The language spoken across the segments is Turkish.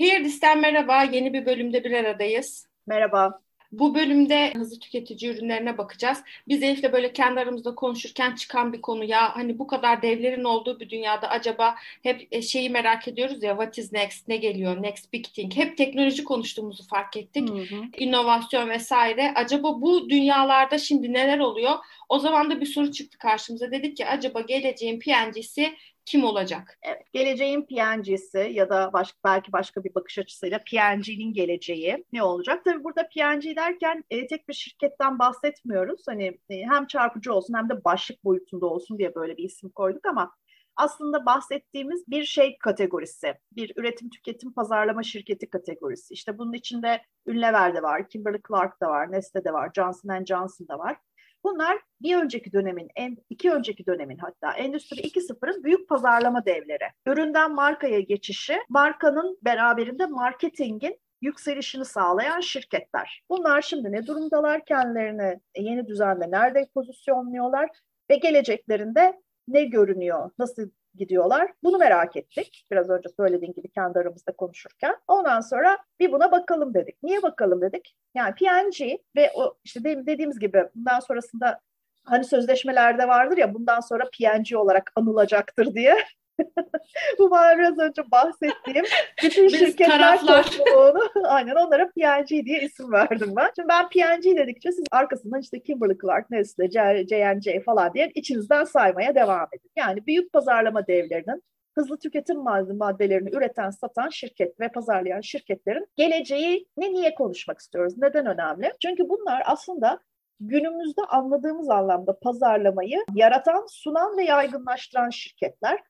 Here Dis'ten merhaba. Yeni bir bölümde bir aradayız. Merhaba. Bu bölümde hızlı tüketici ürünlerine bakacağız. Biz Elif'le böyle kendi aramızda konuşurken çıkan bir konu ya hani bu kadar devlerin olduğu bir dünyada acaba hep e, şeyi merak ediyoruz ya what is next, ne geliyor, next big thing. Hep teknoloji konuştuğumuzu fark ettik. Hı hı. İnovasyon vesaire. Acaba bu dünyalarda şimdi neler oluyor? O zaman da bir soru çıktı karşımıza. Dedik ki acaba geleceğin PNG'si kim olacak? Evet, geleceğin PNG'si ya da baş, belki başka bir bakış açısıyla PNG'nin geleceği ne olacak? Tabii burada PNG derken e, tek bir şirketten bahsetmiyoruz. Hani e, hem çarpıcı olsun hem de başlık boyutunda olsun diye böyle bir isim koyduk ama aslında bahsettiğimiz bir şey kategorisi, bir üretim tüketim pazarlama şirketi kategorisi. İşte bunun içinde Unilever de var, Kimberly Clark da var, Nestle de var, Johnson Johnson da var. Bunlar bir önceki dönemin, iki önceki dönemin hatta Endüstri 2.0'ın büyük pazarlama devleri. Üründen markaya geçişi, markanın beraberinde marketingin yükselişini sağlayan şirketler. Bunlar şimdi ne durumdalar kendilerini yeni düzende nerede pozisyonluyorlar ve geleceklerinde ne görünüyor, nasıl gidiyorlar. Bunu merak ettik. Biraz önce söylediğim gibi kendi aramızda konuşurken. Ondan sonra bir buna bakalım dedik. Niye bakalım dedik? Yani PNG ve o işte dediğimiz gibi bundan sonrasında hani sözleşmelerde vardır ya bundan sonra PNG olarak anılacaktır diye. Bu biraz önce bahsettiğim bütün Biz şirketler topluluğunu aynen onlara PNG diye isim verdim ben. Şimdi ben PNG dedikçe siz arkasından işte Kimberly Clark, Nestle, J&J falan diye içinizden saymaya devam edin. Yani büyük pazarlama devlerinin hızlı tüketim maddelerini üreten, satan şirket ve pazarlayan şirketlerin geleceğini niye konuşmak istiyoruz? Neden önemli? Çünkü bunlar aslında günümüzde anladığımız anlamda pazarlamayı yaratan, sunan ve yaygınlaştıran şirketler.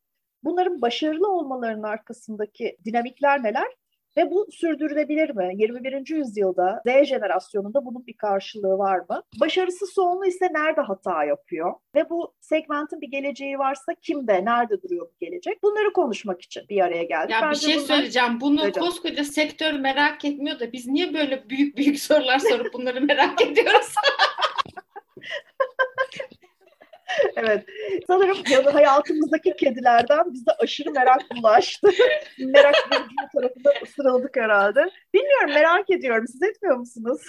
Bunların başarılı olmalarının arkasındaki dinamikler neler? Ve bu sürdürülebilir mi? 21. yüzyılda Z jenerasyonunda bunun bir karşılığı var mı? Başarısı sonlu ise nerede hata yapıyor? Ve bu segmentin bir geleceği varsa kimde, nerede duruyor bu gelecek? Bunları konuşmak için bir araya geldik. Ya Bence bir şey bunlar... söyleyeceğim. Bunu Hocam. koskoca sektör merak etmiyor da biz niye böyle büyük büyük sorular sorup bunları merak ediyoruz? evet. Sanırım yani hayatımızdaki kedilerden bize aşırı merak bulaştı. merak verici tarafında ısırıldık herhalde. Bilmiyorum merak ediyorum. Siz etmiyor musunuz?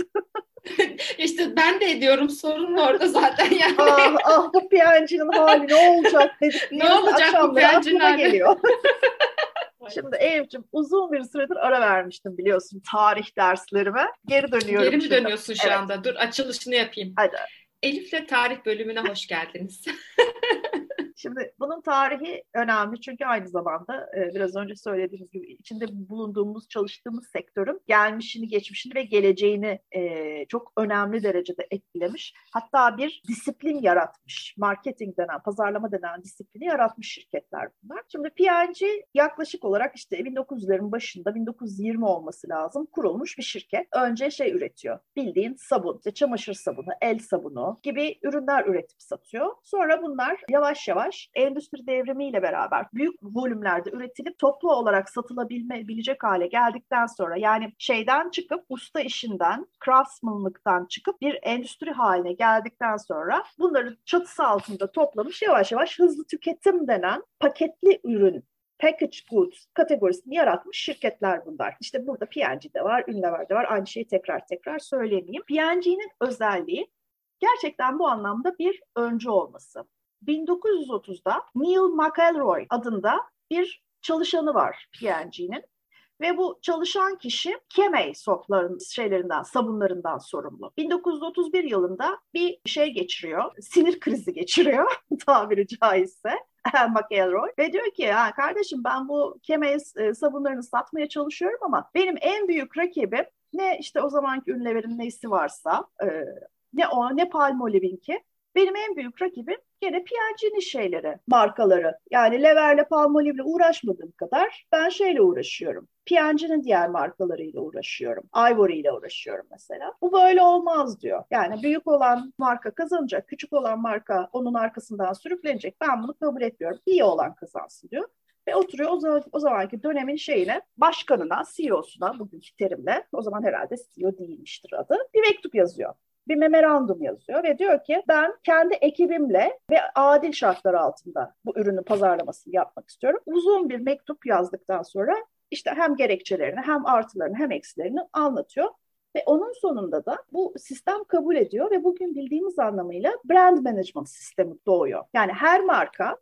İşte ben de ediyorum. Sorun orada zaten yani. Ah, ah bu piyancının hali ne olacak dedik. ne olacak bu piyancının hali? geliyor. Şimdi Eyüp'cüğüm uzun bir süredir ara vermiştim biliyorsun tarih derslerime. Geri dönüyorum Geri mi şimdi. dönüyorsun şu evet. anda? Dur açılışını yapayım. Hadi. Elif'le tarih bölümüne hoş geldiniz. Şimdi bunun tarihi önemli çünkü aynı zamanda e, biraz önce söylediğimiz gibi içinde bulunduğumuz, çalıştığımız sektörün gelmişini, geçmişini ve geleceğini e, çok önemli derecede etkilemiş. Hatta bir disiplin yaratmış. Marketing denen, pazarlama denen disiplini yaratmış şirketler bunlar. Şimdi P&G yaklaşık olarak işte 1900'lerin başında 1920 olması lazım kurulmuş bir şirket. Önce şey üretiyor. Bildiğin sabun, işte çamaşır sabunu, el sabunu gibi ürünler üretip satıyor. Sonra bunlar yavaş yavaş yavaş endüstri devrimiyle beraber büyük volümlerde üretilip toplu olarak satılabilecek hale geldikten sonra yani şeyden çıkıp usta işinden, craftsmanlıktan çıkıp bir endüstri haline geldikten sonra bunları çatısı altında toplamış yavaş yavaş hızlı tüketim denen paketli ürün package goods kategorisini yaratmış şirketler bunlar. İşte burada P&G de var, Unilever de var. Aynı şeyi tekrar tekrar söylemeyeyim. P&G'nin özelliği gerçekten bu anlamda bir öncü olması. 1930'da Neil McElroy adında bir çalışanı var P&G'nin. Ve bu çalışan kişi Kemey sofların şeylerinden, sabunlarından sorumlu. 1931 yılında bir şey geçiriyor, sinir krizi geçiriyor tabiri caizse. McElroy ve diyor ki ha, kardeşim ben bu Kemey e, sabunlarını satmaya çalışıyorum ama benim en büyük rakibim ne işte o zamanki ünleverin neysi varsa e, ne o ne Palmolive'inki benim en büyük rakibim gene P&G'nin şeyleri, markaları. Yani Lever'le Palmolive'le uğraşmadığım kadar ben şeyle uğraşıyorum. P&G'nin diğer markalarıyla uğraşıyorum. Ivory ile uğraşıyorum mesela. Bu böyle olmaz diyor. Yani büyük olan marka kazanacak, küçük olan marka onun arkasından sürüklenecek. Ben bunu kabul etmiyorum. İyi olan kazansın diyor. Ve oturuyor o, zaman, o zamanki dönemin şeyine, başkanına, CEO'suna bugünkü terimle, o zaman herhalde CEO değilmiştir adı, bir mektup yazıyor bir memorandum yazıyor ve diyor ki ben kendi ekibimle ve adil şartlar altında bu ürünün pazarlamasını yapmak istiyorum. Uzun bir mektup yazdıktan sonra işte hem gerekçelerini hem artılarını hem eksilerini anlatıyor. Ve onun sonunda da bu sistem kabul ediyor ve bugün bildiğimiz anlamıyla brand management sistemi doğuyor. Yani her marka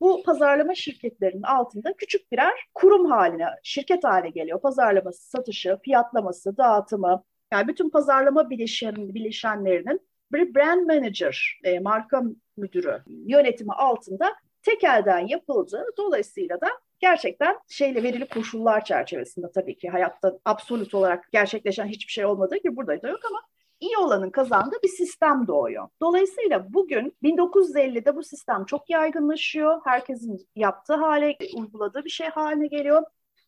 bu pazarlama şirketlerinin altında küçük birer kurum haline, şirket haline geliyor. Pazarlaması, satışı, fiyatlaması, dağıtımı, yani bütün pazarlama bileşen, bileşenlerinin bir brand manager, e, marka müdürü yönetimi altında tek elden yapıldı. Dolayısıyla da gerçekten şeyle verili koşullar çerçevesinde tabii ki hayatta absolut olarak gerçekleşen hiçbir şey olmadığı gibi burada da yok ama iyi olanın kazandığı bir sistem doğuyor. Dolayısıyla bugün 1950'de bu sistem çok yaygınlaşıyor. Herkesin yaptığı hale, uyguladığı bir şey haline geliyor.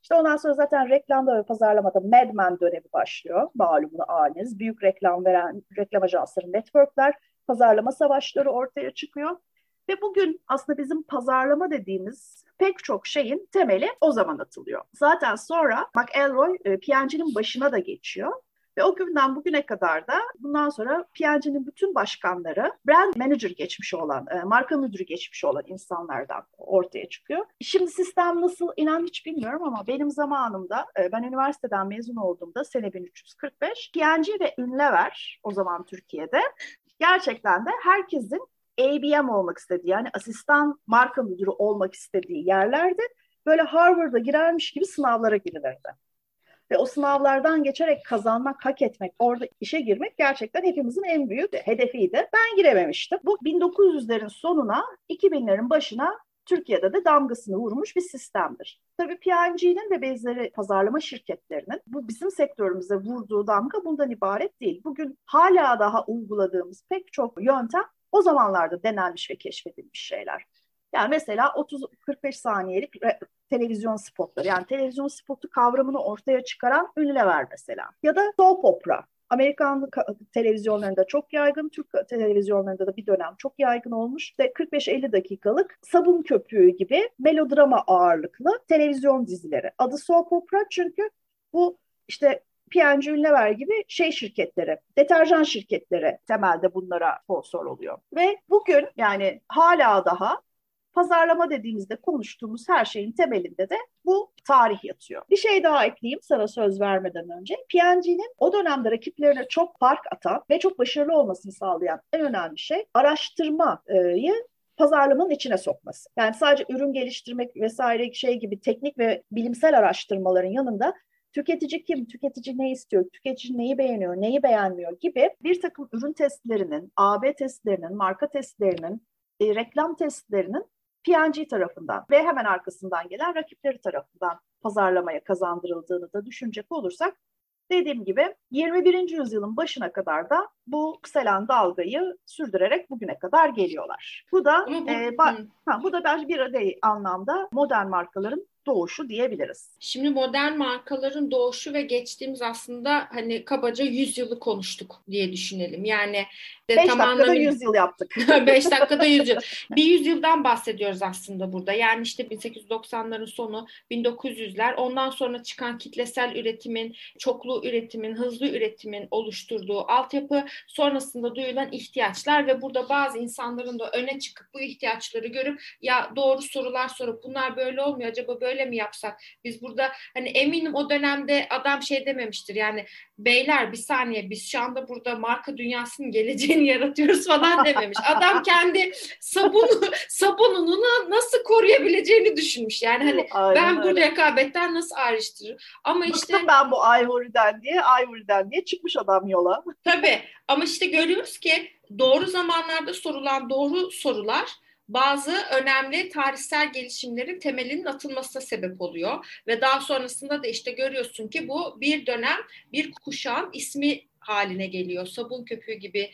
İşte ondan sonra zaten reklamda ve pazarlamada Mad Men dönemi başlıyor. Malumunu haliniz. Büyük reklam veren reklam ajansları, networkler, pazarlama savaşları ortaya çıkıyor. Ve bugün aslında bizim pazarlama dediğimiz pek çok şeyin temeli o zaman atılıyor. Zaten sonra McElroy e, P&G'nin başına da geçiyor. Ve o günden bugüne kadar da bundan sonra P&G'nin bütün başkanları brand manager geçmiş olan, e, marka müdürü geçmiş olan insanlardan ortaya çıkıyor. Şimdi sistem nasıl inan hiç bilmiyorum ama benim zamanımda e, ben üniversiteden mezun olduğumda sene 1345 P&G ve Unilever o zaman Türkiye'de gerçekten de herkesin ABM olmak istediği yani asistan marka müdürü olmak istediği yerlerde böyle Harvard'a girermiş gibi sınavlara girilirdi. Ve o sınavlardan geçerek kazanmak, hak etmek, orada işe girmek gerçekten hepimizin en büyük hedefiydi. Ben girememiştim. Bu 1900'lerin sonuna, 2000'lerin başına Türkiye'de de damgasını vurmuş bir sistemdir. Tabii P&G'nin ve benzeri pazarlama şirketlerinin bu bizim sektörümüze vurduğu damga bundan ibaret değil. Bugün hala daha uyguladığımız pek çok yöntem o zamanlarda denenmiş ve keşfedilmiş şeyler. Yani mesela 30-45 saniyelik televizyon spotları yani televizyon spotu kavramını ortaya çıkaran Unilever mesela. Ya da soap opera. Amerikan televizyonlarında çok yaygın, Türk televizyonlarında da bir dönem çok yaygın olmuş. Ve 45-50 dakikalık sabun köpüğü gibi melodrama ağırlıklı televizyon dizileri. Adı soap opera çünkü bu işte P&G Unilever gibi şey şirketleri, deterjan şirketleri temelde bunlara sponsor oluyor. Ve bugün yani hala daha pazarlama dediğimizde konuştuğumuz her şeyin temelinde de bu tarih yatıyor. Bir şey daha ekleyeyim sana söz vermeden önce. P&G'nin o dönemde rakiplerine çok fark atan ve çok başarılı olmasını sağlayan en önemli şey araştırmayı pazarlamanın içine sokması. Yani sadece ürün geliştirmek vesaire şey gibi teknik ve bilimsel araştırmaların yanında tüketici kim, tüketici ne istiyor, tüketici neyi beğeniyor, neyi beğenmiyor gibi bir takım ürün testlerinin, AB testlerinin, marka testlerinin, e, reklam testlerinin P&G tarafından ve hemen arkasından gelen rakipleri tarafından pazarlamaya kazandırıldığını da düşünecek olursak dediğim gibi 21. yüzyılın başına kadar da bu yükselen dalgayı sürdürerek bugüne kadar geliyorlar. Bu da bu, e, ba- ha, bu da bence bir de anlamda modern markaların doğuşu diyebiliriz. Şimdi modern markaların doğuşu ve geçtiğimiz aslında hani kabaca 100 yılı konuştuk diye düşünelim. Yani 5 dakikada anlamıyla... 100 yıl yaptık. 5 dakikada 100 yıl. Bir yüzyıldan bahsediyoruz aslında burada. Yani işte 1890'ların sonu 1900'ler ondan sonra çıkan kitlesel üretimin, çoklu üretimin, hızlı üretimin oluşturduğu altyapı sonrasında duyulan ihtiyaçlar ve burada bazı insanların da öne çıkıp bu ihtiyaçları görüp ya doğru sorular sorup bunlar böyle olmuyor acaba böyle mi yapsak? Biz burada hani eminim o dönemde adam şey dememiştir yani beyler bir saniye biz şu anda burada marka dünyasının geleceğini yaratıyoruz falan dememiş. Adam kendi sabunu sabununu nasıl koruyabileceğini düşünmüş. Yani hani Aynen ben öyle. bu rekabetten nasıl ayrıştırırım? Ama Bıktım işte ben bu Ivory'den diye Ivory'den diye çıkmış adam yola. Tabii ama işte görüyoruz ki doğru zamanlarda sorulan doğru sorular bazı önemli tarihsel gelişimlerin temelinin atılmasına sebep oluyor ve daha sonrasında da işte görüyorsun ki bu bir dönem bir kuşağın ismi haline geliyor. Sabun köpüğü gibi.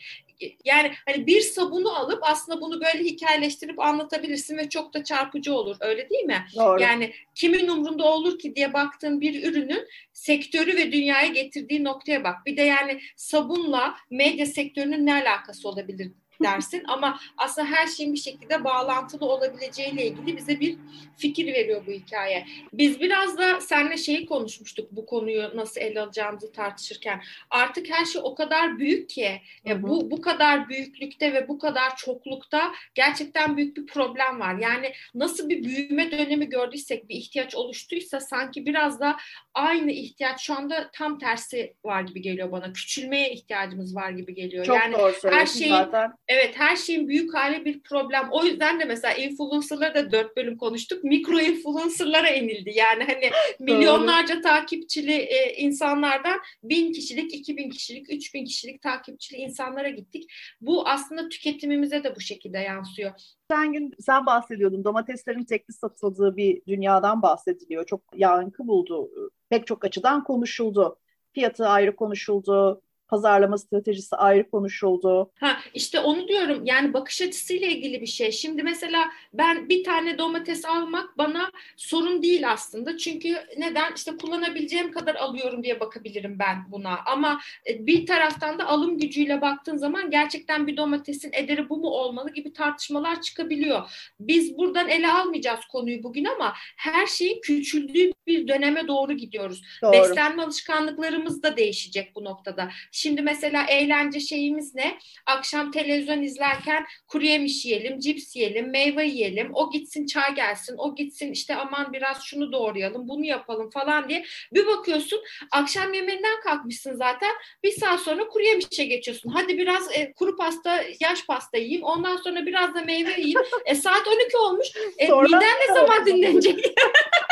Yani hani bir sabunu alıp aslında bunu böyle hikayeleştirip anlatabilirsin ve çok da çarpıcı olur. Öyle değil mi? Doğru. Yani kimin umrunda olur ki diye baktığın bir ürünün sektörü ve dünyaya getirdiği noktaya bak. Bir de yani sabunla medya sektörünün ne alakası olabilir dersin ama aslında her şeyin bir şekilde bağlantılı olabileceğiyle ilgili bize bir fikir veriyor bu hikaye. Biz biraz da seninle şeyi konuşmuştuk bu konuyu nasıl ele alacağımızı tartışırken. Artık her şey o kadar büyük ki hı hı. bu bu kadar büyüklükte ve bu kadar çoklukta gerçekten büyük bir problem var. Yani nasıl bir büyüme dönemi gördüysek bir ihtiyaç oluştuysa sanki biraz da aynı ihtiyaç şu anda tam tersi var gibi geliyor bana. Küçülmeye ihtiyacımız var gibi geliyor. Çok yani doğru her şeyin zaten. Evet her şeyin büyük hali bir problem. O yüzden de mesela influencer'ları da dört bölüm konuştuk. Mikro influencer'lara inildi. Yani hani milyonlarca takipçili e, insanlardan bin kişilik, iki bin kişilik, üç bin kişilik takipçili insanlara gittik. Bu aslında tüketimimize de bu şekilde yansıyor. Sen gün sen bahsediyordun domateslerin tekli satıldığı bir dünyadan bahsediliyor. Çok yankı buldu. Pek çok açıdan konuşuldu. Fiyatı ayrı konuşuldu pazarlama stratejisi ayrı konuşuldu. Ha işte onu diyorum yani bakış açısıyla ilgili bir şey. Şimdi mesela ben bir tane domates almak bana sorun değil aslında. Çünkü neden? İşte kullanabileceğim kadar alıyorum diye bakabilirim ben buna. Ama e, bir taraftan da alım gücüyle baktığın zaman gerçekten bir domatesin ederi bu mu olmalı gibi tartışmalar çıkabiliyor. Biz buradan ele almayacağız konuyu bugün ama her şeyin küçüldüğü bir döneme doğru gidiyoruz. Doğru. Beslenme alışkanlıklarımız da değişecek bu noktada. Şimdi mesela eğlence şeyimiz ne? Akşam televizyon izlerken kuru yemiş yiyelim, cips yiyelim, meyve yiyelim. O gitsin çay gelsin, o gitsin işte aman biraz şunu doğrayalım, bunu yapalım falan diye. Bir bakıyorsun akşam yemeğinden kalkmışsın zaten. Bir saat sonra kuru yemişe geçiyorsun. Hadi biraz e, kuru pasta, yaş pasta yiyeyim. Ondan sonra biraz da meyve yiyeyim. E, saat 12 olmuş. E, miden ne zaman dinlenecek?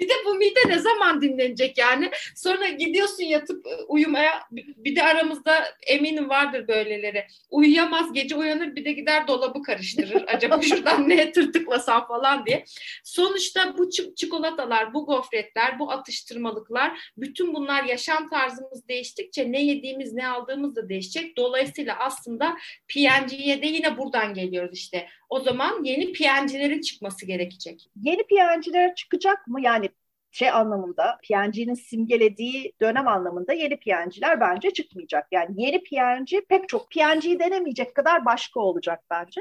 Bir de bu mide ne zaman dinlenecek yani? Sonra gidiyorsun yatıp e, uyumaya. Bir de aramızda eminim vardır böyleleri. Uyuyamaz gece uyanır bir de gider dolabı karıştırır. Acaba şuradan ne tırtıklasam falan diye. Sonuçta bu çikolatalar, bu gofretler, bu atıştırmalıklar bütün bunlar yaşam tarzımız değiştikçe ne yediğimiz ne aldığımız da değişecek. Dolayısıyla aslında PNG'ye de yine buradan geliyoruz işte. O zaman yeni PNG'lerin çıkması gerekecek. Yeni PNG'ler çıkacak mı? Yani şey anlamında PNG'nin simgelediği dönem anlamında yeni PNG'ler bence çıkmayacak. Yani yeni PNG pek çok PNG'yi denemeyecek kadar başka olacak bence.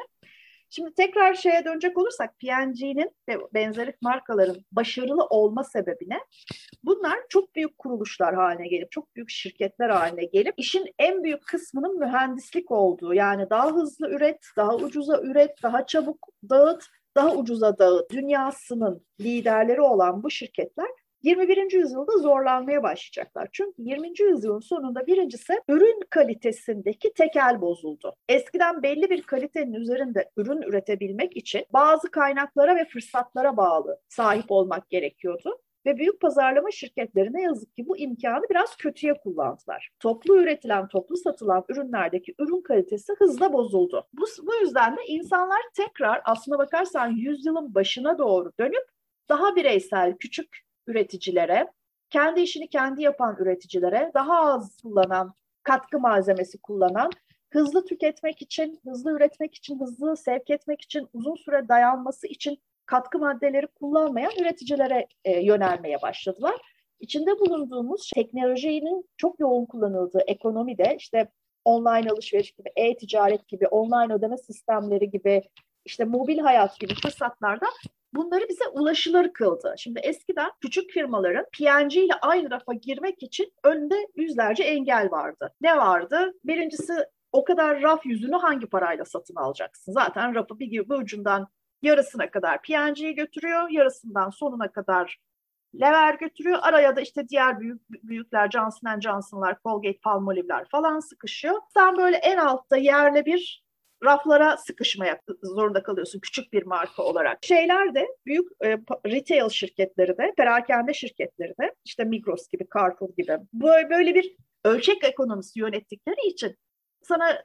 Şimdi tekrar şeye dönecek olursak PNG'nin ve benzeri markaların başarılı olma sebebine bunlar çok büyük kuruluşlar haline gelip çok büyük şirketler haline gelip işin en büyük kısmının mühendislik olduğu yani daha hızlı üret, daha ucuza üret, daha çabuk dağıt daha ucuza dağıt dünyasının liderleri olan bu şirketler 21. yüzyılda zorlanmaya başlayacaklar. Çünkü 20. yüzyılın sonunda birincisi ürün kalitesindeki tekel bozuldu. Eskiden belli bir kalitenin üzerinde ürün üretebilmek için bazı kaynaklara ve fırsatlara bağlı sahip olmak gerekiyordu. Ve büyük pazarlama şirketleri ne yazık ki bu imkanı biraz kötüye kullandılar. Toplu üretilen, toplu satılan ürünlerdeki ürün kalitesi hızla bozuldu. Bu, bu yüzden de insanlar tekrar aslına bakarsan yüzyılın başına doğru dönüp daha bireysel, küçük üreticilere, kendi işini kendi yapan üreticilere, daha az kullanan, katkı malzemesi kullanan, hızlı tüketmek için, hızlı üretmek için, hızlı sevk etmek için, uzun süre dayanması için katkı maddeleri kullanmayan üreticilere e, yönelmeye başladılar. İçinde bulunduğumuz teknolojinin çok yoğun kullanıldığı ekonomide işte online alışveriş gibi, e-ticaret gibi, online ödeme sistemleri gibi, işte mobil hayat gibi fırsatlarda bunları bize ulaşılır kıldı. Şimdi eskiden küçük firmaların PNG ile aynı rafa girmek için önünde yüzlerce engel vardı. Ne vardı? Birincisi o kadar raf yüzünü hangi parayla satın alacaksın? Zaten rafı bir gibi ucundan yarısına kadar PNG'yi götürüyor, yarısından sonuna kadar Lever götürüyor. Araya da işte diğer büyük büyükler Johnson Johnson'lar, Colgate, Palmolive'ler falan sıkışıyor. Sen böyle en altta yerle bir raflara sıkışmaya zorunda kalıyorsun küçük bir marka olarak. Şeyler de büyük e, retail şirketleri de, perakende şirketleri de işte Migros gibi, Carrefour gibi böyle, böyle bir ölçek ekonomisi yönettikleri için sana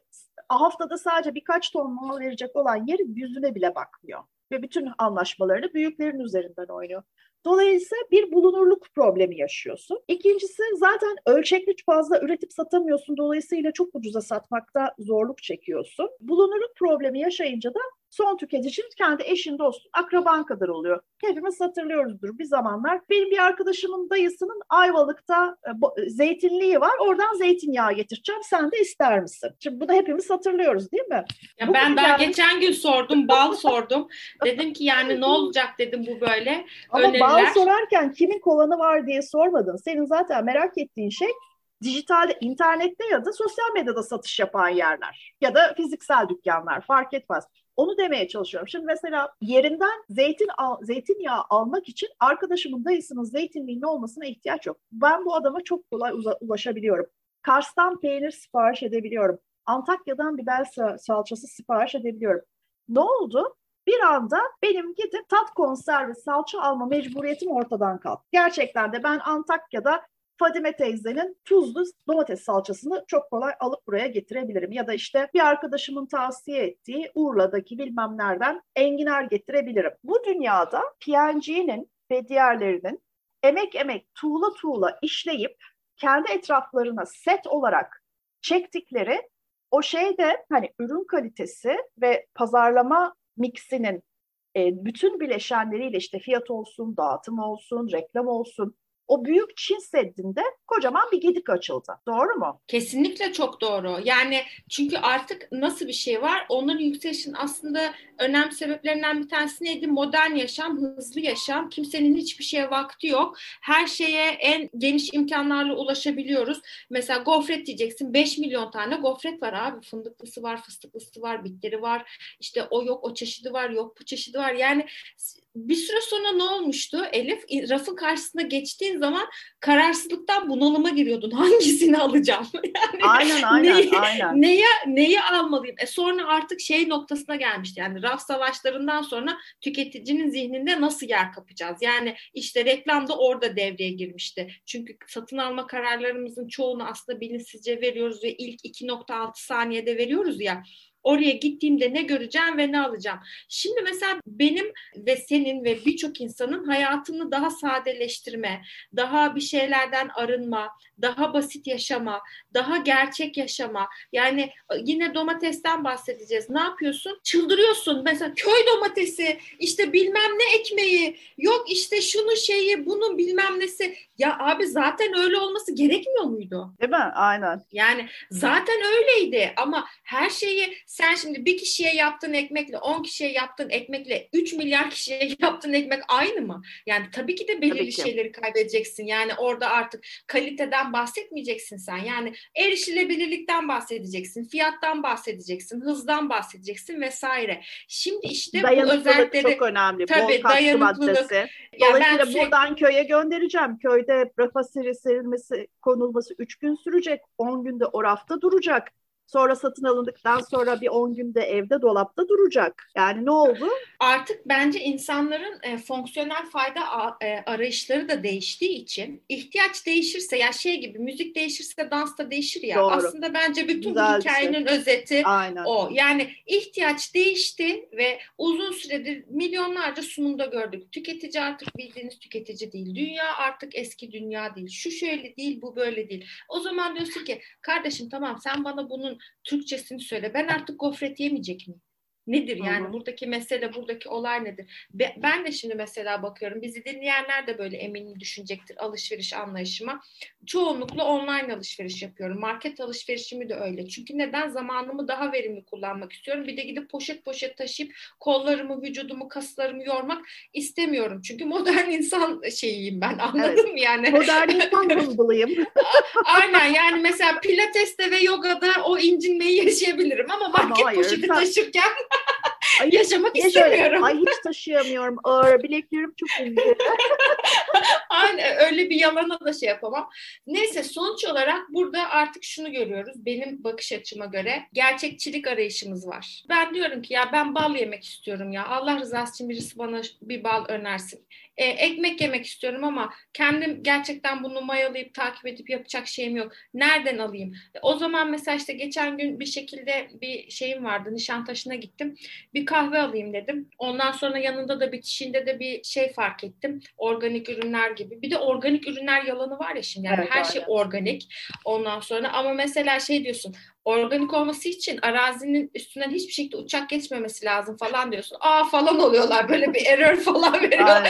haftada sadece birkaç ton mal verecek olan yerin yüzüne bile bakmıyor. Ve bütün anlaşmalarını büyüklerin üzerinden oynuyor. Dolayısıyla bir bulunurluk problemi yaşıyorsun. İkincisi zaten ölçekli fazla üretip satamıyorsun. Dolayısıyla çok ucuza satmakta zorluk çekiyorsun. Bulunurluk problemi yaşayınca da son tüketicinin kendi eşin, dostun, akraban kadar oluyor. Hepimiz hatırlıyoruzdur bir zamanlar. Benim bir arkadaşımın dayısının Ayvalık'ta e, zeytinliği var. Oradan zeytinyağı getireceğim. Sen de ister misin? Şimdi bu da hepimiz hatırlıyoruz değil mi? Ya ben daha yani... geçen gün sordum, bal sordum. dedim ki yani ne olacak dedim bu böyle. Ama Öneriler. bal sorarken kimin kovanı var diye sormadın. Senin zaten merak ettiğin şey dijitalde, internette ya da sosyal medyada satış yapan yerler ya da fiziksel dükkanlar fark etmez. Onu demeye çalışıyorum. Şimdi mesela yerinden zeytin al, zeytinyağı almak için arkadaşımın dayısının zeytinliğinin olmasına ihtiyaç yok. Ben bu adama çok kolay ulaşabiliyorum. Kars'tan peynir sipariş edebiliyorum. Antakya'dan biber salçası sipariş edebiliyorum. Ne oldu? Bir anda benim gidip tat konserve salça alma mecburiyetim ortadan kalktı. Gerçekten de ben Antakya'da Fadime teyzenin tuzlu domates salçasını çok kolay alıp buraya getirebilirim. Ya da işte bir arkadaşımın tavsiye ettiği Urla'daki bilmem nereden enginar getirebilirim. Bu dünyada PNG'nin ve diğerlerinin emek emek tuğla tuğla işleyip kendi etraflarına set olarak çektikleri o şeyde hani ürün kalitesi ve pazarlama miksinin e, bütün bileşenleriyle işte fiyat olsun, dağıtım olsun, reklam olsun o büyük Çin Seddi'nde kocaman bir gedik açıldı. Doğru mu? Kesinlikle çok doğru. Yani çünkü artık nasıl bir şey var? Onların yükselişin aslında önemli sebeplerinden bir tanesi neydi? Modern yaşam, hızlı yaşam. Kimsenin hiçbir şeye vakti yok. Her şeye en geniş imkanlarla ulaşabiliyoruz. Mesela gofret diyeceksin. 5 milyon tane gofret var abi. Fındıklısı var, fıstıklısı var, bitleri var. İşte o yok, o çeşidi var, yok bu çeşidi var. Yani bir süre sonra ne olmuştu Elif? Rafın karşısına geçtiğin zaman kararsızlıktan bunalıma giriyordun. Hangisini alacağım? yani aynen aynen neyi, aynen. Neye, neyi almalıyım? E sonra artık şey noktasına gelmişti. Yani raf savaşlarından sonra tüketicinin zihninde nasıl yer kapacağız? Yani işte reklam da orada devreye girmişti. Çünkü satın alma kararlarımızın çoğunu aslında bilinçsizce veriyoruz ve ilk 2.6 saniyede veriyoruz ya. Oraya gittiğimde ne göreceğim ve ne alacağım. Şimdi mesela benim ve senin ve birçok insanın hayatını daha sadeleştirme, daha bir şeylerden arınma, daha basit yaşama, daha gerçek yaşama. Yani yine domatesten bahsedeceğiz. Ne yapıyorsun? Çıldırıyorsun. Mesela köy domatesi, işte bilmem ne ekmeği, yok işte şunu şeyi, bunun bilmem nesi. Ya abi zaten öyle olması gerekmiyor muydu? Değil mi? Aynen. Yani zaten öyleydi ama her şeyi sen şimdi bir kişiye yaptığın ekmekle 10 kişiye yaptığın ekmekle 3 milyar kişiye yaptığın ekmek aynı mı? Yani tabii ki de belirli ki. şeyleri kaybedeceksin. Yani orada artık kaliteden bahsetmeyeceksin sen. Yani erişilebilirlikten bahsedeceksin, fiyattan bahsedeceksin, hızdan bahsedeceksin vesaire. Şimdi işte bu özellikleri çok önemli. Tabii Bol dayanıklılık. Maddesi. Dolayısıyla yani sürekli... buradan köye göndereceğim. Köyde rafa serilmesi, konulması 3 gün sürecek. 10 günde o rafta duracak. Sonra satın alındıktan sonra bir 10 günde evde dolapta duracak. Yani ne oldu? Artık bence insanların e, fonksiyonel fayda a, e, arayışları da değiştiği için ihtiyaç değişirse ya şey gibi müzik değişirse dans da değişir ya. Doğru. Aslında bence bütün Güzel bu hikayenin şey. özeti Aynen. o. Yani ihtiyaç değişti ve uzun süredir milyonlarca sunumda gördük. Tüketici artık bildiğiniz tüketici değil. Dünya artık eski dünya değil. Şu şöyle değil, bu böyle değil. O zaman diyorsun ki kardeşim tamam sen bana bunun Türkçesini söyle. Ben artık gofret yemeyecek miyim? Nedir yani Hı-hı. buradaki mesele, buradaki olay nedir? Ben de şimdi mesela bakıyorum, bizi dinleyenler de böyle eminim düşünecektir alışveriş anlayışıma. Çoğunlukla online alışveriş yapıyorum. Market alışverişimi de öyle. Çünkü neden? Zamanımı daha verimli kullanmak istiyorum. Bir de gidip poşet poşet taşıyıp kollarımı, vücudumu, kaslarımı yormak istemiyorum. Çünkü modern insan şeyiyim ben anladım evet. yani. Modern insan bulgulayım. Aynen yani mesela pilateste ve yogada o incinmeyi yaşayabilirim ama market ama hayır, poşeti sen... taşırken Ay, yaşamak istemiyorum. Ay hiç taşıyamıyorum. Ağır bileklerim çok ince. Aynen öyle bir yalana da şey yapamam. Neyse sonuç olarak burada artık şunu görüyoruz. Benim bakış açıma göre gerçekçilik arayışımız var. Ben diyorum ki ya ben bal yemek istiyorum ya. Allah rızası için birisi bana bir bal önersin. E, ekmek yemek istiyorum ama kendim gerçekten bunu mayalayıp takip edip yapacak şeyim yok. Nereden alayım? E, o zaman mesela işte geçen gün bir şekilde bir şeyim vardı. Nişantaşı'na gittim. Bir kahve alayım dedim. Ondan sonra yanında da bitişinde de bir şey fark ettim. Organik ürünler gibi. Bir de organik ürünler yalanı var ya şimdi. Yani evet, her şey öyle. şey organik. Ondan sonra ama mesela şey diyorsun organik olması için arazinin üstünden hiçbir şekilde uçak geçmemesi lazım falan diyorsun. Aa falan oluyorlar böyle bir error falan veriyor.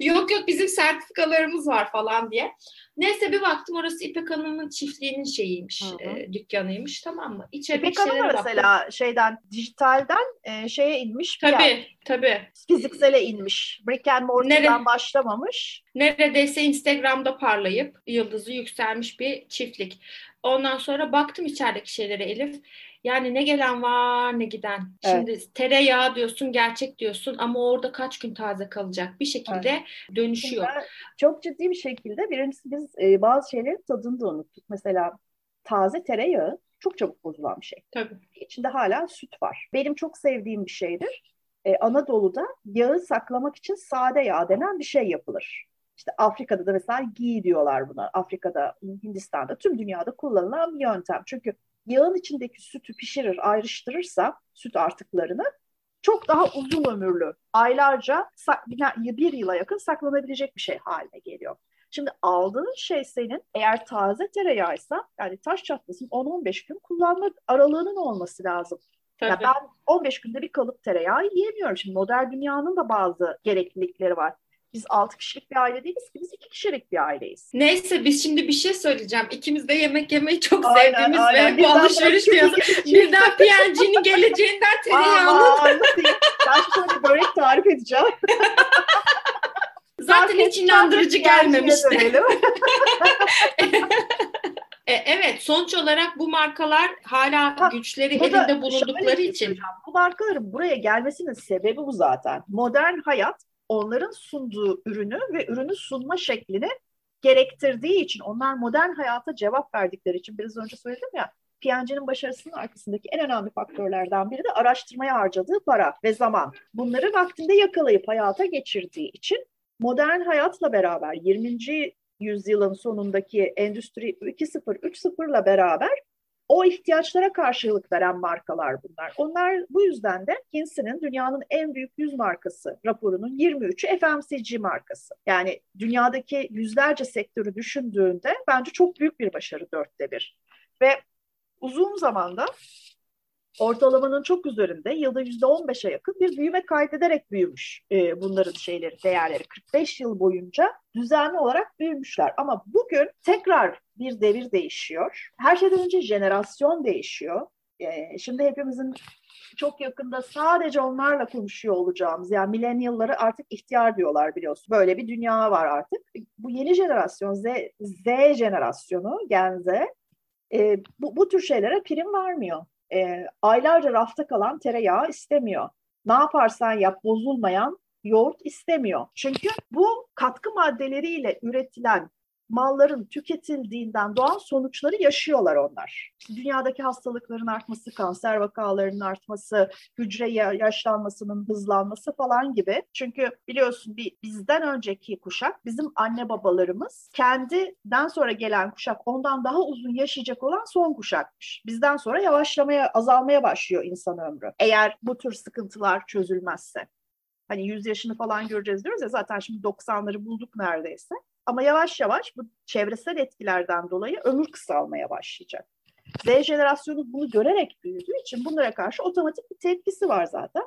yok yok bizim sertifikalarımız var falan diye. Neyse bir baktım orası İpek Hanım'ın çiftliğinin şeyiymiş, e, dükkanıymış tamam mı? İçerideki İpek Hanım mesela baktım. şeyden, dijitalden e, şeye inmiş. Tabii, yer. tabii. Fiziksele inmiş. Brick and Morty'den Nere- başlamamış. Neredeyse Instagram'da parlayıp yıldızı yükselmiş bir çiftlik. Ondan sonra baktım içerideki şeylere Elif. Yani ne gelen var ne giden. Evet. Şimdi tereyağı diyorsun gerçek diyorsun ama orada kaç gün taze kalacak bir şekilde evet. dönüşüyor. Şimdi çok ciddi bir şekilde birincisi biz e, bazı şeylerin tadını da unuttuk. Mesela taze tereyağı çok çabuk bozulan bir şey. Tabii. İçinde hala süt var. Benim çok sevdiğim bir şeydir. Ee, Anadolu'da yağı saklamak için sade yağ denen bir şey yapılır. İşte Afrika'da da mesela gi diyorlar buna. Afrika'da, Hindistan'da, tüm dünyada kullanılan bir yöntem. Çünkü yağın içindeki sütü pişirir, ayrıştırırsa süt artıklarını çok daha uzun ömürlü, aylarca, bir yıla yakın saklanabilecek bir şey haline geliyor. Şimdi aldığın şey senin eğer taze tereyağıysa yani taş çatlasın 10-15 gün kullanma aralığının olması lazım. Tabii. Ya ben 15 günde bir kalıp tereyağı yiyemiyorum. Şimdi modern dünyanın da bazı gereklilikleri var. Biz altı kişilik bir aile değiliz ki biz iki kişilik bir aileyiz. Neyse biz şimdi bir şey söyleyeceğim. İkimiz de yemek yemeyi çok aynen, sevdiğimiz aynen. ve bu alışveriş piyasası. Birden PNG'nin geleceğinden tereyağının. ben sana börek tarif edeceğim. Zaten hiç inandırıcı gelmemişti. E, evet sonuç olarak bu markalar hala ha, güçleri elinde bulundukları şey için. Bu markaların buraya gelmesinin sebebi bu zaten. Modern hayat onların sunduğu ürünü ve ürünü sunma şeklini gerektirdiği için onlar modern hayata cevap verdikleri için biraz önce söyledim ya P&G'nin başarısının arkasındaki en önemli faktörlerden biri de araştırmaya harcadığı para ve zaman. Bunları vaktinde yakalayıp hayata geçirdiği için modern hayatla beraber 20. yüzyılın sonundaki Endüstri 2.0, 3.0'la beraber o ihtiyaçlara karşılık veren markalar bunlar. Onlar bu yüzden de Kinsey'nin dünyanın en büyük 100 markası raporunun 23'ü FMCG markası. Yani dünyadaki yüzlerce sektörü düşündüğünde bence çok büyük bir başarı dörtte bir. Ve uzun zamanda ortalamanın çok üzerinde yılda yüzde on beşe yakın bir büyüme kaydederek büyümüş e, bunların şeyleri, değerleri. 45 yıl boyunca düzenli olarak büyümüşler. Ama bugün tekrar bir devir değişiyor. Her şeyden önce jenerasyon değişiyor. E, şimdi hepimizin çok yakında sadece onlarla konuşuyor olacağımız yani milenyalları artık ihtiyar diyorlar biliyorsun. Böyle bir dünya var artık. Bu yeni jenerasyon Z, Z jenerasyonu Gen Z e, bu, bu tür şeylere prim vermiyor e, aylarca rafta kalan tereyağı istemiyor. Ne yaparsan yap bozulmayan yoğurt istemiyor. Çünkü bu katkı maddeleriyle üretilen malların tüketildiğinden doğan sonuçları yaşıyorlar onlar. Dünyadaki hastalıkların artması, kanser vakalarının artması, hücre yaşlanmasının hızlanması falan gibi. Çünkü biliyorsun bir bizden önceki kuşak, bizim anne babalarımız kendiden sonra gelen kuşak ondan daha uzun yaşayacak olan son kuşakmış. Bizden sonra yavaşlamaya, azalmaya başlıyor insan ömrü. Eğer bu tür sıkıntılar çözülmezse. Hani 100 yaşını falan göreceğiz diyoruz ya zaten şimdi 90'ları bulduk neredeyse. Ama yavaş yavaş bu çevresel etkilerden dolayı ömür kısalmaya başlayacak. Z jenerasyonu bunu görerek büyüdüğü için bunlara karşı otomatik bir tepkisi var zaten.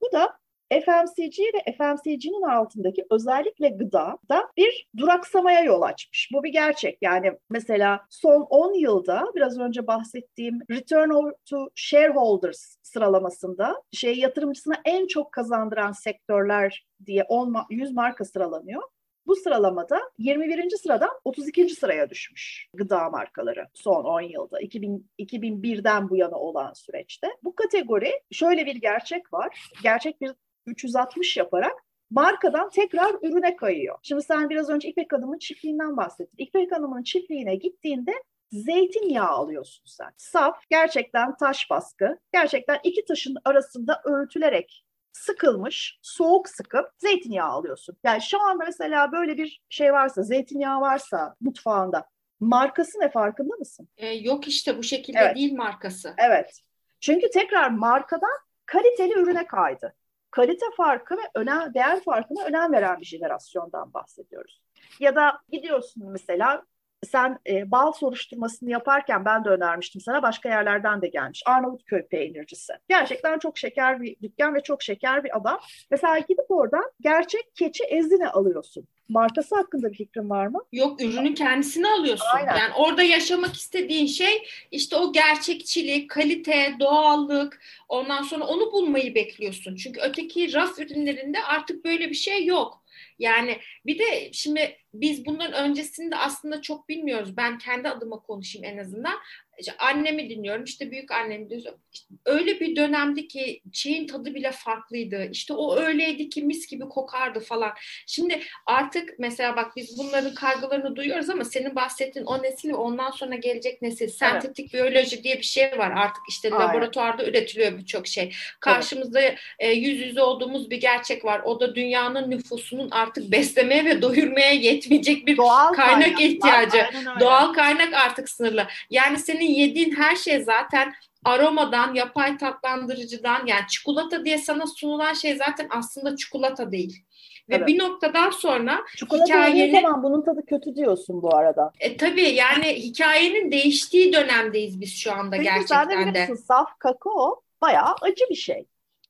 Bu da FMCG ve FMCG'nin altındaki özellikle gıda da bir duraksamaya yol açmış. Bu bir gerçek. Yani mesela son 10 yılda biraz önce bahsettiğim Return to Shareholders sıralamasında şey yatırımcısına en çok kazandıran sektörler diye 10 100 marka sıralanıyor. Bu sıralamada 21. sıradan 32. sıraya düşmüş gıda markaları son 10 yılda 2000, 2001'den bu yana olan süreçte. Bu kategori şöyle bir gerçek var. Gerçek bir 360 yaparak markadan tekrar ürüne kayıyor. Şimdi sen biraz önce İpek Hanım'ın çiftliğinden bahsettin. İpek Hanım'ın çiftliğine gittiğinde zeytinyağı alıyorsun sen. Saf, gerçekten taş baskı, gerçekten iki taşın arasında öğütülerek sıkılmış, soğuk sıkıp zeytinyağı alıyorsun. Yani şu anda mesela böyle bir şey varsa, zeytinyağı varsa mutfağında markası ne farkında mısın? Ee, yok işte bu şekilde evet. değil markası. Evet. Çünkü tekrar markadan kaliteli ürüne kaydı. Kalite farkı ve önem, değer farkına önem veren bir jenerasyondan bahsediyoruz. Ya da gidiyorsun mesela sen e, bal soruşturmasını yaparken ben de önermiştim sana başka yerlerden de gelmiş. Arnavutköy peynircisi. Gerçekten çok şeker bir dükkan ve çok şeker bir adam. Mesela gidip oradan gerçek keçi ezine alıyorsun. Markası hakkında bir fikrin var mı? Yok ürünün kendisini alıyorsun. Aynen. Yani orada yaşamak istediğin şey işte o gerçekçilik, kalite, doğallık ondan sonra onu bulmayı bekliyorsun. Çünkü öteki raf ürünlerinde artık böyle bir şey yok. Yani bir de şimdi biz bunların öncesinde aslında çok bilmiyoruz. Ben kendi adıma konuşayım en azından. İşte annemi dinliyorum, işte büyük annemi dinliyorum. İşte öyle bir dönemdi ki şeyin tadı bile farklıydı. İşte o öyleydi ki mis gibi kokardı falan. Şimdi artık mesela bak biz bunların kaygılarını duyuyoruz ama senin bahsettiğin o nesil ve ondan sonra gelecek nesil sentetik evet. biyoloji diye bir şey var. Artık işte Aynen. laboratuvarda üretiliyor birçok şey. Karşımızda e, yüz yüze olduğumuz bir gerçek var. O da dünyanın nüfusunun artık beslemeye ve doyurmaya yetmeyecek bir Doğal kaynak, kaynak ihtiyacı. Doğal kaynak artık sınırlı. Yani senin yediğin her şey zaten aromadan, yapay tatlandırıcıdan yani çikolata diye sana sunulan şey zaten aslında çikolata değil. Ve evet. bir noktadan sonra Çikolata hikayenin... zaman bunun tadı kötü diyorsun bu arada. E, tabii yani hikayenin değiştiği dönemdeyiz biz şu anda Peki, gerçekten. Sen de bilirsin saf kakao bayağı acı bir şey.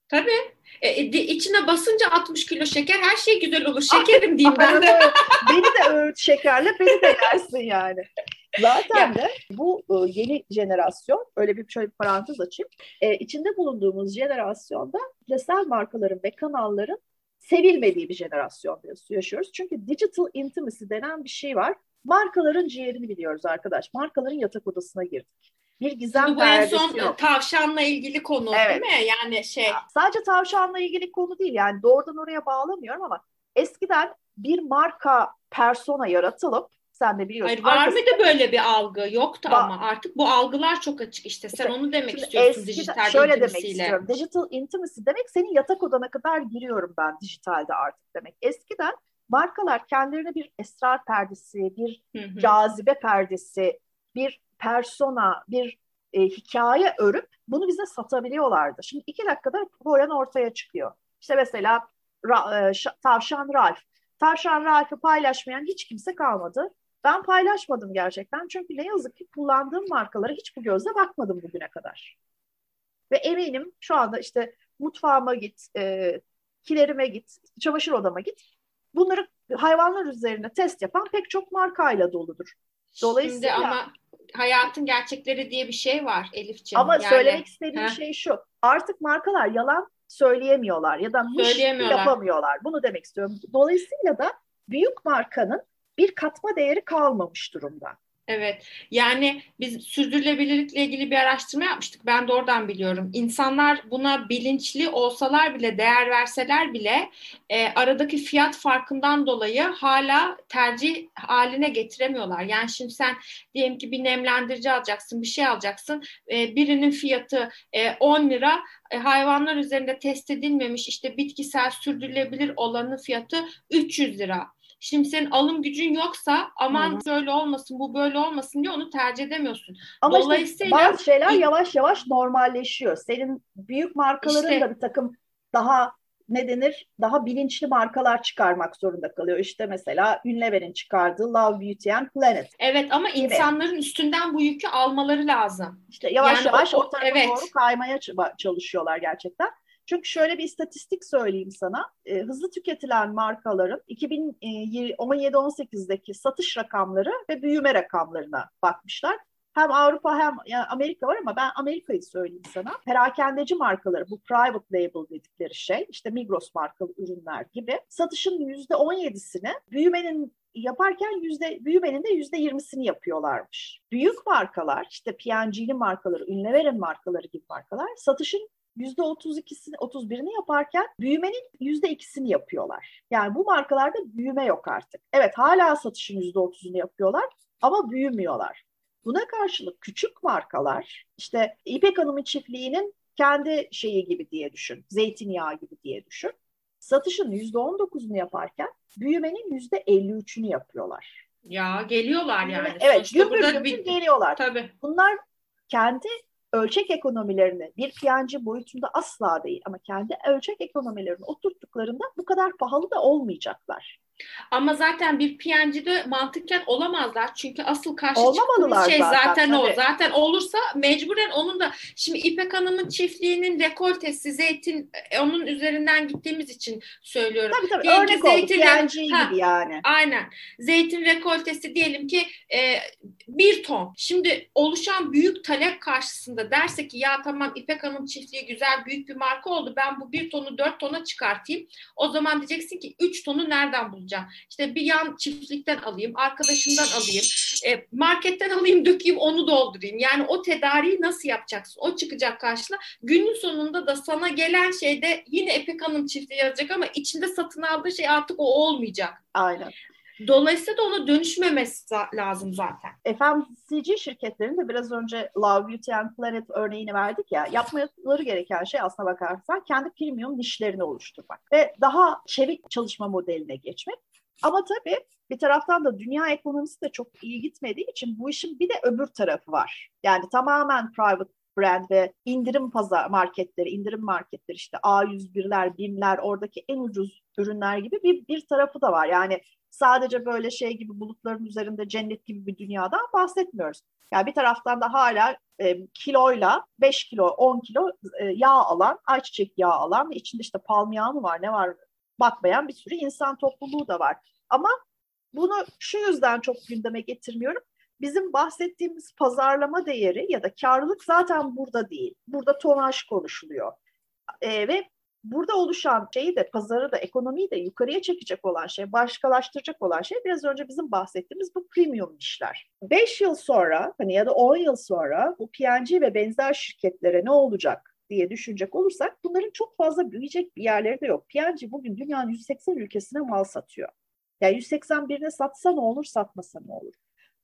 Tabii. E, e içine basınca 60 kilo şeker her şey güzel olur. Şekerim diyeyim ben de. beni de öğüt şekerle beni de yersin yani. Zaten de bu e, yeni jenerasyon, öyle bir şöyle bir parantez açayım. E, içinde bulunduğumuz jenerasyonda kitlesel markaların ve kanalların sevilmediği bir jenerasyon yaşıyoruz. Çünkü digital intimacy denen bir şey var. Markaların ciğerini biliyoruz arkadaş. Markaların yatak odasına girdik bir gizem Bu en son yok. tavşanla ilgili konu evet. değil mi? Yani şey. Sadece tavşanla ilgili konu değil yani doğrudan oraya bağlamıyorum ama eskiden bir marka persona yaratılıp sen de biliyorsun. Hayır var arkasında... mıydı böyle bir algı? Yoktu ba- ama artık bu algılar çok açık işte. Sen işte, onu demek istiyorsun dijital şöyle demek istiyorum. Digital intimacy demek senin yatak odana kadar giriyorum ben dijitalde artık demek. Eskiden markalar kendilerine bir esrar perdesi, bir Hı-hı. cazibe perdesi, bir persona, bir e, hikaye örüp bunu bize satabiliyorlardı. Şimdi iki dakikada Boyan ortaya çıkıyor. İşte mesela Ra, e, Tavşan Ralph. Tavşan Ralph'ı paylaşmayan hiç kimse kalmadı. Ben paylaşmadım gerçekten çünkü ne yazık ki kullandığım markalara hiç bu gözle bakmadım bugüne kadar. Ve eminim şu anda işte mutfağıma git, e, kilerime git, çamaşır odama git. Bunları hayvanlar üzerine test yapan pek çok markayla doludur. Dolayısıyla Şimdi ama hayatın gerçekleri diye bir şey var Elifciğim. Ama yani, söylemek istediğim he. şey şu. Artık markalar yalan söyleyemiyorlar ya da yapamıyorlar. Bunu demek istiyorum. Dolayısıyla da büyük markanın bir katma değeri kalmamış durumda. Evet. Yani biz sürdürülebilirlikle ilgili bir araştırma yapmıştık. Ben de oradan biliyorum. İnsanlar buna bilinçli olsalar bile, değer verseler bile e, aradaki fiyat farkından dolayı hala tercih haline getiremiyorlar. Yani şimdi sen diyelim ki bir nemlendirici alacaksın, bir şey alacaksın. E, birinin fiyatı e, 10 lira, e, hayvanlar üzerinde test edilmemiş işte bitkisel sürdürülebilir olanın fiyatı 300 lira. Şimdi senin alım gücün yoksa aman Hı-hı. şöyle olmasın bu böyle olmasın diye onu tercih edemiyorsun. Ama Dolayısıyla işte bazı şeyler yavaş yavaş normalleşiyor. Senin büyük markaların işte, da bir takım daha ne denir daha bilinçli markalar çıkarmak zorunda kalıyor. İşte mesela Unilever'in çıkardığı Love Beauty and Planet. Evet ama gibi. insanların üstünden bu yükü almaları lazım. İşte yavaş yani yavaş o, o tarafa evet. doğru kaymaya çalışıyorlar gerçekten. Çünkü şöyle bir istatistik söyleyeyim sana. E, hızlı tüketilen markaların 2017-18'deki satış rakamları ve büyüme rakamlarına bakmışlar. Hem Avrupa hem yani Amerika var ama ben Amerika'yı söyleyeyim sana. Perakendeci markaları bu private label dedikleri şey işte Migros markalı ürünler gibi satışın %17'sini büyümenin yaparken yüzde büyümenin de yüzde yirmisini yapıyorlarmış. Büyük markalar işte P&G'li markaları, Unilever'in markaları gibi markalar satışın %32'sini 31'ini yaparken büyümenin %2'sini yapıyorlar. Yani bu markalarda büyüme yok artık. Evet hala satışın %30'unu yapıyorlar ama büyümüyorlar. Buna karşılık küçük markalar işte İpek Hanım'ın çiftliğinin kendi şeyi gibi diye düşün. Zeytinyağı gibi diye düşün. Satışın %19'unu yaparken büyümenin %53'ünü yapıyorlar. Ya geliyorlar yani. Evet, gümbür gümbür bir... geliyorlar. Tabii. Bunlar kendi ölçek ekonomilerini bir PNG boyutunda asla değil ama kendi ölçek ekonomilerini oturttuklarında bu kadar pahalı da olmayacaklar. Ama zaten bir PNG'de mantıken olamazlar. Çünkü asıl karşı çıktığımız şey zaten, zaten o. Zaten olursa mecburen onun da şimdi İpek Hanım'ın çiftliğinin rekoltesi zeytin e, onun üzerinden gittiğimiz için söylüyorum. Tabii tabii Diyelim örnek zeytin oldu PNG gibi yani. Aynen. Zeytin rekoltesi diyelim ki e, bir ton. Şimdi oluşan büyük talep karşısında derse ki ya tamam İpek Hanım çiftliği güzel büyük bir marka oldu. Ben bu bir tonu dört tona çıkartayım. O zaman diyeceksin ki üç tonu nereden bulacağım? Alacağım. İşte bir yan çiftlikten alayım, arkadaşımdan alayım, e, marketten alayım, dökeyim, onu doldurayım. Yani o tedariği nasıl yapacaksın? O çıkacak karşına. Günün sonunda da sana gelen şeyde yine Epek Hanım çiftliği yazacak ama içinde satın aldığı şey artık o olmayacak. Aynen. Dolayısıyla da ona dönüşmemesi lazım zaten. FMCG şirketlerin de biraz önce Love Beauty and Planet örneğini verdik ya yapmaları gereken şey aslına bakarsan kendi premium nişlerini oluşturmak ve daha çevik çalışma modeline geçmek. Ama tabii bir taraftan da dünya ekonomisi de çok iyi gitmediği için bu işin bir de öbür tarafı var. Yani tamamen private brand ve indirim pazar marketleri, indirim marketleri işte A101'ler, BİM'ler, oradaki en ucuz ürünler gibi bir, bir tarafı da var. Yani sadece böyle şey gibi bulutların üzerinde cennet gibi bir dünyadan bahsetmiyoruz. Yani bir taraftan da hala e, kiloyla 5 kilo, 10 kilo e, yağ alan, ayçiçek yağı alan içinde işte palm mı var ne var bakmayan bir sürü insan topluluğu da var. Ama bunu şu yüzden çok gündeme getirmiyorum. Bizim bahsettiğimiz pazarlama değeri ya da karlılık zaten burada değil. Burada tonaj konuşuluyor. E, ve burada oluşan şeyi de pazarı da ekonomiyi de yukarıya çekecek olan şey, başkalaştıracak olan şey biraz önce bizim bahsettiğimiz bu premium işler. 5 yıl sonra hani ya da 10 yıl sonra bu P&G ve benzer şirketlere ne olacak diye düşünecek olursak bunların çok fazla büyüyecek bir yerleri de yok. P&G bugün dünyanın 180 ülkesine mal satıyor. Yani 181'ine satsa ne olur, satmasa ne olur?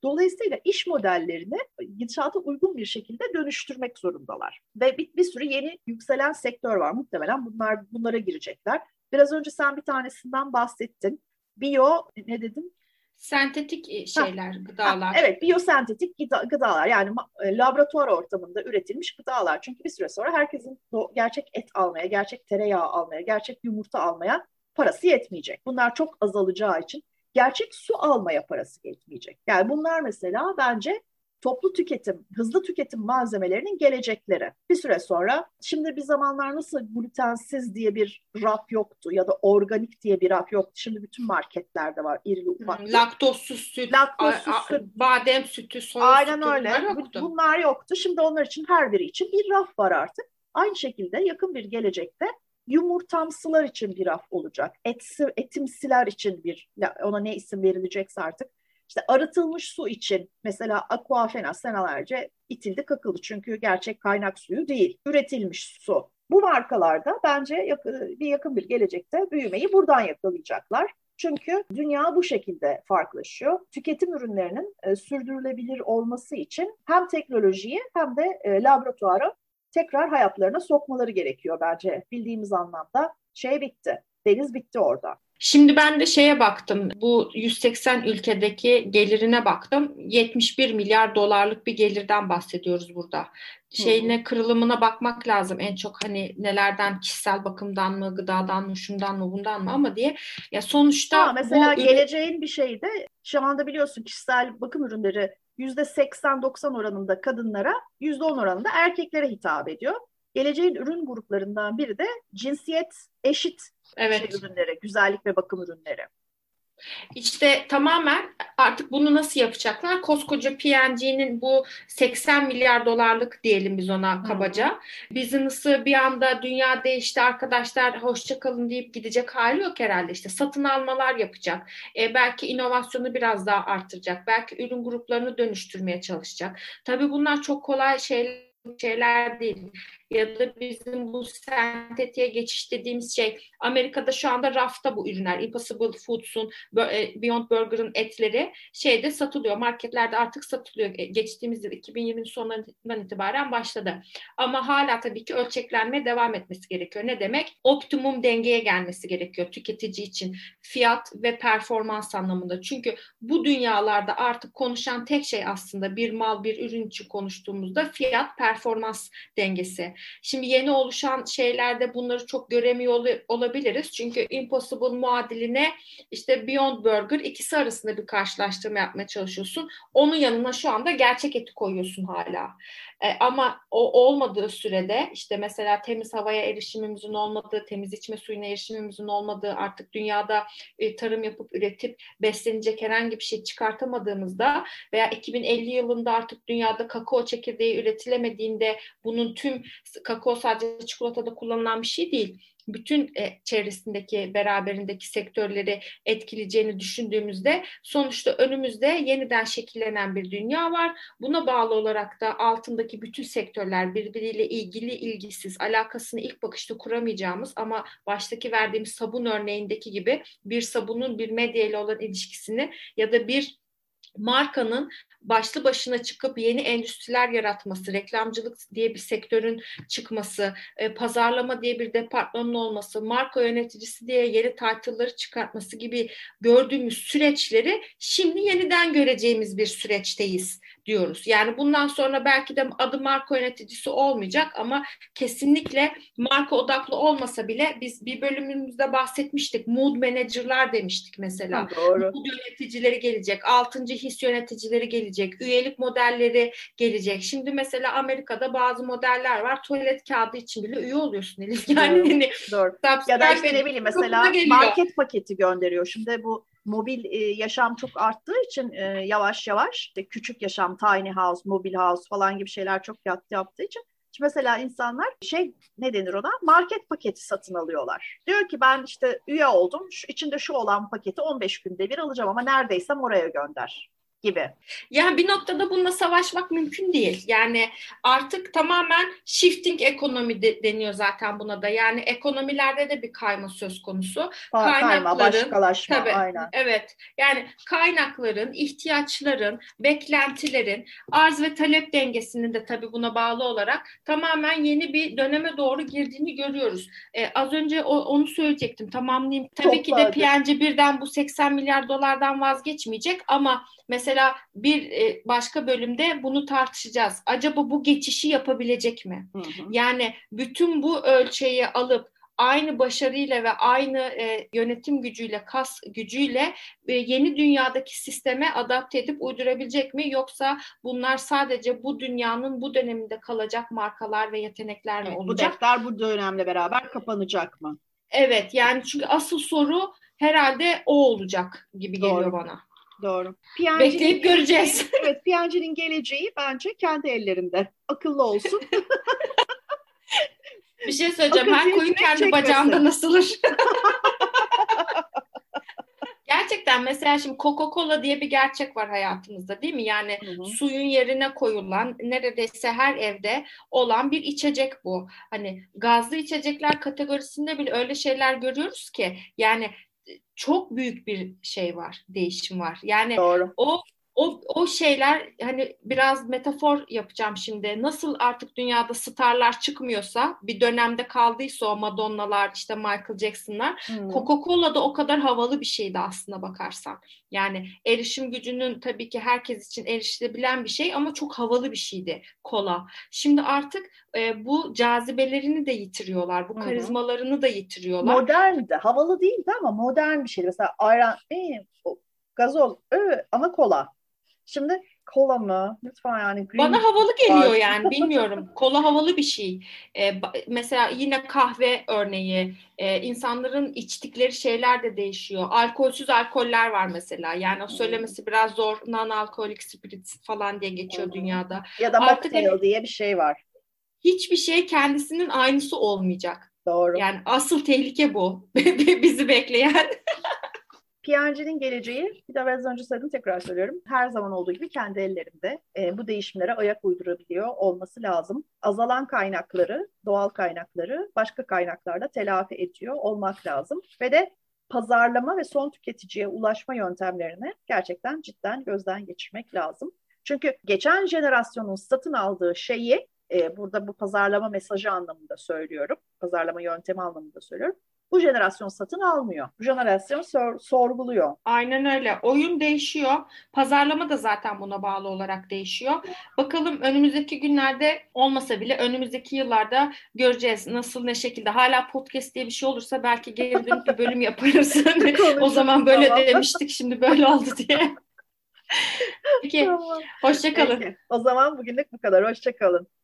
Dolayısıyla iş modellerini gidişata uygun bir şekilde dönüştürmek zorundalar. Ve bir, bir sürü yeni yükselen sektör var. Muhtemelen bunlar bunlara girecekler. Biraz önce sen bir tanesinden bahsettin. Bio ne dedin? Sentetik e, şeyler, ha, gıdalar. Ha, evet, biyosentetik gıdalar yani e, laboratuvar ortamında üretilmiş gıdalar. Çünkü bir süre sonra herkesin gerçek et almaya, gerçek tereyağı almaya, gerçek yumurta almaya parası yetmeyecek. Bunlar çok azalacağı için gerçek su almaya parası yetmeyecek. Yani bunlar mesela bence toplu tüketim, hızlı tüketim malzemelerinin gelecekleri. Bir süre sonra şimdi bir zamanlar nasıl glutensiz diye bir raf yoktu ya da organik diye bir raf yoktu. Şimdi bütün marketlerde var irili ufak. Hmm, laktozsuz süt, laktozsuz süt, badem sütü, soya Aynen sütü öyle. Bunlar yoktu. bunlar yoktu. Şimdi onlar için her biri için bir raf var artık. Aynı şekilde yakın bir gelecekte yumurtamsılar için bir raf olacak. Etsi, etimsiler için bir, ona ne isim verilecekse artık. İşte arıtılmış su için mesela aquafena senelerce itildi kakıldı çünkü gerçek kaynak suyu değil, üretilmiş su. Bu markalarda bence yakın, bir yakın bir gelecekte büyümeyi buradan yakalayacaklar. Çünkü dünya bu şekilde farklılaşıyor. Tüketim ürünlerinin e, sürdürülebilir olması için hem teknolojiyi hem de e, laboratuvarı tekrar hayatlarına sokmaları gerekiyor bence bildiğimiz anlamda. Şey bitti, deniz bitti orada. Şimdi ben de şeye baktım. Bu 180 ülkedeki gelirine baktım. 71 milyar dolarlık bir gelirden bahsediyoruz burada. Şeyine kırılımına bakmak lazım. En çok hani nelerden kişisel bakımdan mı, gıdadan mı, şundan mı, bundan mı ama diye. Ya sonuçta ha, mesela bu geleceğin bir şeyi de şu anda biliyorsun kişisel bakım ürünleri %80-90 oranında kadınlara, %10 oranında erkeklere hitap ediyor. Geleceğin ürün gruplarından biri de cinsiyet eşit evet. şey ürünleri, güzellik ve bakım ürünleri. İşte tamamen artık bunu nasıl yapacaklar? Koskoca P&G'nin bu 80 milyar dolarlık diyelim biz ona kabaca. Hmm. Business'ı bir anda dünya değişti arkadaşlar hoşçakalın deyip gidecek hali yok herhalde. İşte satın almalar yapacak. E, belki inovasyonu biraz daha artıracak. Belki ürün gruplarını dönüştürmeye çalışacak. Tabii bunlar çok kolay şeyler şeyler değil. Ya da bizim bu sentetiğe geçiş dediğimiz şey Amerika'da şu anda rafta bu ürünler. Impossible Foods'un e, Beyond Burger'ın etleri şeyde satılıyor. Marketlerde artık satılıyor. E, geçtiğimiz yıl 2020'nin sonlarından itibaren başladı. Ama hala tabii ki ölçeklenmeye devam etmesi gerekiyor. Ne demek? Optimum dengeye gelmesi gerekiyor tüketici için. Fiyat ve performans anlamında. Çünkü bu dünyalarda artık konuşan tek şey aslında bir mal bir ürün için konuştuğumuzda fiyat performans performans Şimdi yeni oluşan şeylerde bunları çok göremiyor olabiliriz. Çünkü Impossible muadiline işte Beyond Burger ikisi arasında bir karşılaştırma yapmaya çalışıyorsun. Onun yanına şu anda gerçek eti koyuyorsun hala. E, ama o olmadığı sürede işte mesela temiz havaya erişimimizin olmadığı, temiz içme suyuna erişimimizin olmadığı, artık dünyada e, tarım yapıp üretip beslenecek herhangi bir şey çıkartamadığımızda veya 2050 yılında artık dünyada kakao çekirdeği üretilemediğinde bunun tüm kakao sadece çikolatada kullanılan bir şey değil bütün e, çevresindeki beraberindeki sektörleri etkileyeceğini düşündüğümüzde sonuçta önümüzde yeniden şekillenen bir dünya var. Buna bağlı olarak da altındaki bütün sektörler birbiriyle ilgili ilgisiz, alakasını ilk bakışta kuramayacağımız ama baştaki verdiğimiz sabun örneğindeki gibi bir sabunun bir medya ile olan ilişkisini ya da bir markanın başlı başına çıkıp yeni endüstriler yaratması, reklamcılık diye bir sektörün çıkması, e, pazarlama diye bir departmanın olması, marka yöneticisi diye yeni title'ları çıkartması gibi gördüğümüz süreçleri şimdi yeniden göreceğimiz bir süreçteyiz diyoruz. Yani bundan sonra belki de adı marka yöneticisi olmayacak ama kesinlikle marka odaklı olmasa bile biz bir bölümümüzde bahsetmiştik. Mood manager'lar demiştik mesela. doğru. Mood yöneticileri gelecek, altıncı his yöneticileri gelecek, üyelik modelleri gelecek. Şimdi mesela Amerika'da bazı modeller var. Tuvalet kağıdı için bile üye oluyorsun Elif. Yani doğru. Hani, doğru. Ya da işte ne bileyim mesela market paketi gönderiyor. Şimdi bu mobil e, yaşam çok arttığı için e, yavaş yavaş işte küçük yaşam, tiny house, mobil house falan gibi şeyler çok yattı yaptığı için. Şimdi mesela insanlar şey ne denir ona? Market paketi satın alıyorlar. Diyor ki ben işte üye oldum. Şu, içinde şu olan paketi 15 günde bir alacağım ama neredeysem oraya gönder gibi. Yani bir noktada bununla savaşmak mümkün değil. Yani artık tamamen shifting ekonomi de, deniyor zaten buna da. Yani ekonomilerde de bir kayma söz konusu. Ha, kayma, başkalaşma tabii, aynen. Evet. Yani kaynakların, ihtiyaçların, beklentilerin, arz ve talep dengesinin de tabii buna bağlı olarak tamamen yeni bir döneme doğru girdiğini görüyoruz. Ee, az önce o, onu söyleyecektim. Tamamlayayım. Tabii Çok ki de PNC birden bu 80 milyar dolardan vazgeçmeyecek ama Mesela bir e, başka bölümde bunu tartışacağız. Acaba bu geçişi yapabilecek mi? Hı hı. Yani bütün bu ölçeği alıp aynı başarıyla ve aynı e, yönetim gücüyle, kas gücüyle e, yeni dünyadaki sisteme adapte edip uydurabilecek mi? Yoksa bunlar sadece bu dünyanın bu döneminde kalacak markalar ve yetenekler mi evet, olacak? Bu defter bu dönemle beraber kapanacak mı? Evet yani çünkü asıl soru herhalde o olacak gibi Doğru. geliyor bana. Doğru. Bekleyip göreceğiz. Evet, Piyancı'nın geleceği bence kendi ellerinde. Akıllı olsun. Bir şey söyleyeceğim. Her koyun kendi çekmesin. bacağında nasılır? Gerçekten mesela şimdi Coca-Cola diye bir gerçek var hayatımızda değil mi? Yani hı hı. suyun yerine koyulan neredeyse her evde olan bir içecek bu. Hani gazlı içecekler kategorisinde bile öyle şeyler görüyoruz ki yani çok büyük bir şey var, değişim var. Yani Doğru. o o, o şeyler hani biraz metafor yapacağım şimdi. Nasıl artık dünyada starlar çıkmıyorsa bir dönemde kaldıysa o Madonna'lar işte Michael Jackson'lar hmm. Coca-Cola da o kadar havalı bir şeydi aslında bakarsan. Yani erişim gücünün tabii ki herkes için erişilebilen bir şey ama çok havalı bir şeydi kola. Şimdi artık e, bu cazibelerini de yitiriyorlar. Bu karizmalarını da yitiriyorlar. Moderndi. Havalı değildi ama modern bir şeydi. Mesela ayran, e, gazol, ö, ama kola. Şimdi kola mı? Lütfen yani. Green Bana havalı geliyor var. yani bilmiyorum. kola havalı bir şey. Ee, mesela yine kahve örneği. Ee, insanların içtikleri şeyler de değişiyor. Alkolsüz alkoller var mesela. Yani o söylemesi biraz zor. Non-alkolik spirits falan diye geçiyor dünyada. Ya da Artık mocktail hani, diye bir şey var. Hiçbir şey kendisinin aynısı olmayacak. Doğru. Yani asıl tehlike bu. Bizi bekleyen. PNG'nin geleceği, bir de az önce söyledim tekrar söylüyorum, her zaman olduğu gibi kendi ellerinde e, bu değişimlere ayak uydurabiliyor olması lazım. Azalan kaynakları, doğal kaynakları başka kaynaklarla telafi ediyor olmak lazım. Ve de pazarlama ve son tüketiciye ulaşma yöntemlerini gerçekten cidden gözden geçirmek lazım. Çünkü geçen jenerasyonun satın aldığı şeyi e, burada bu pazarlama mesajı anlamında söylüyorum, pazarlama yöntemi anlamında söylüyorum bu jenerasyon satın almıyor. Bu jenerasyon sor, sorguluyor. Aynen öyle. Oyun değişiyor. Pazarlama da zaten buna bağlı olarak değişiyor. Bakalım önümüzdeki günlerde olmasa bile önümüzdeki yıllarda göreceğiz nasıl ne şekilde. Hala podcast diye bir şey olursa belki geri dönüp bir bölüm yaparız. o zaman böyle tamam. demiştik şimdi böyle oldu diye. Peki. Tamam. Hoşçakalın. O zaman bugünlük bu kadar. Hoşçakalın.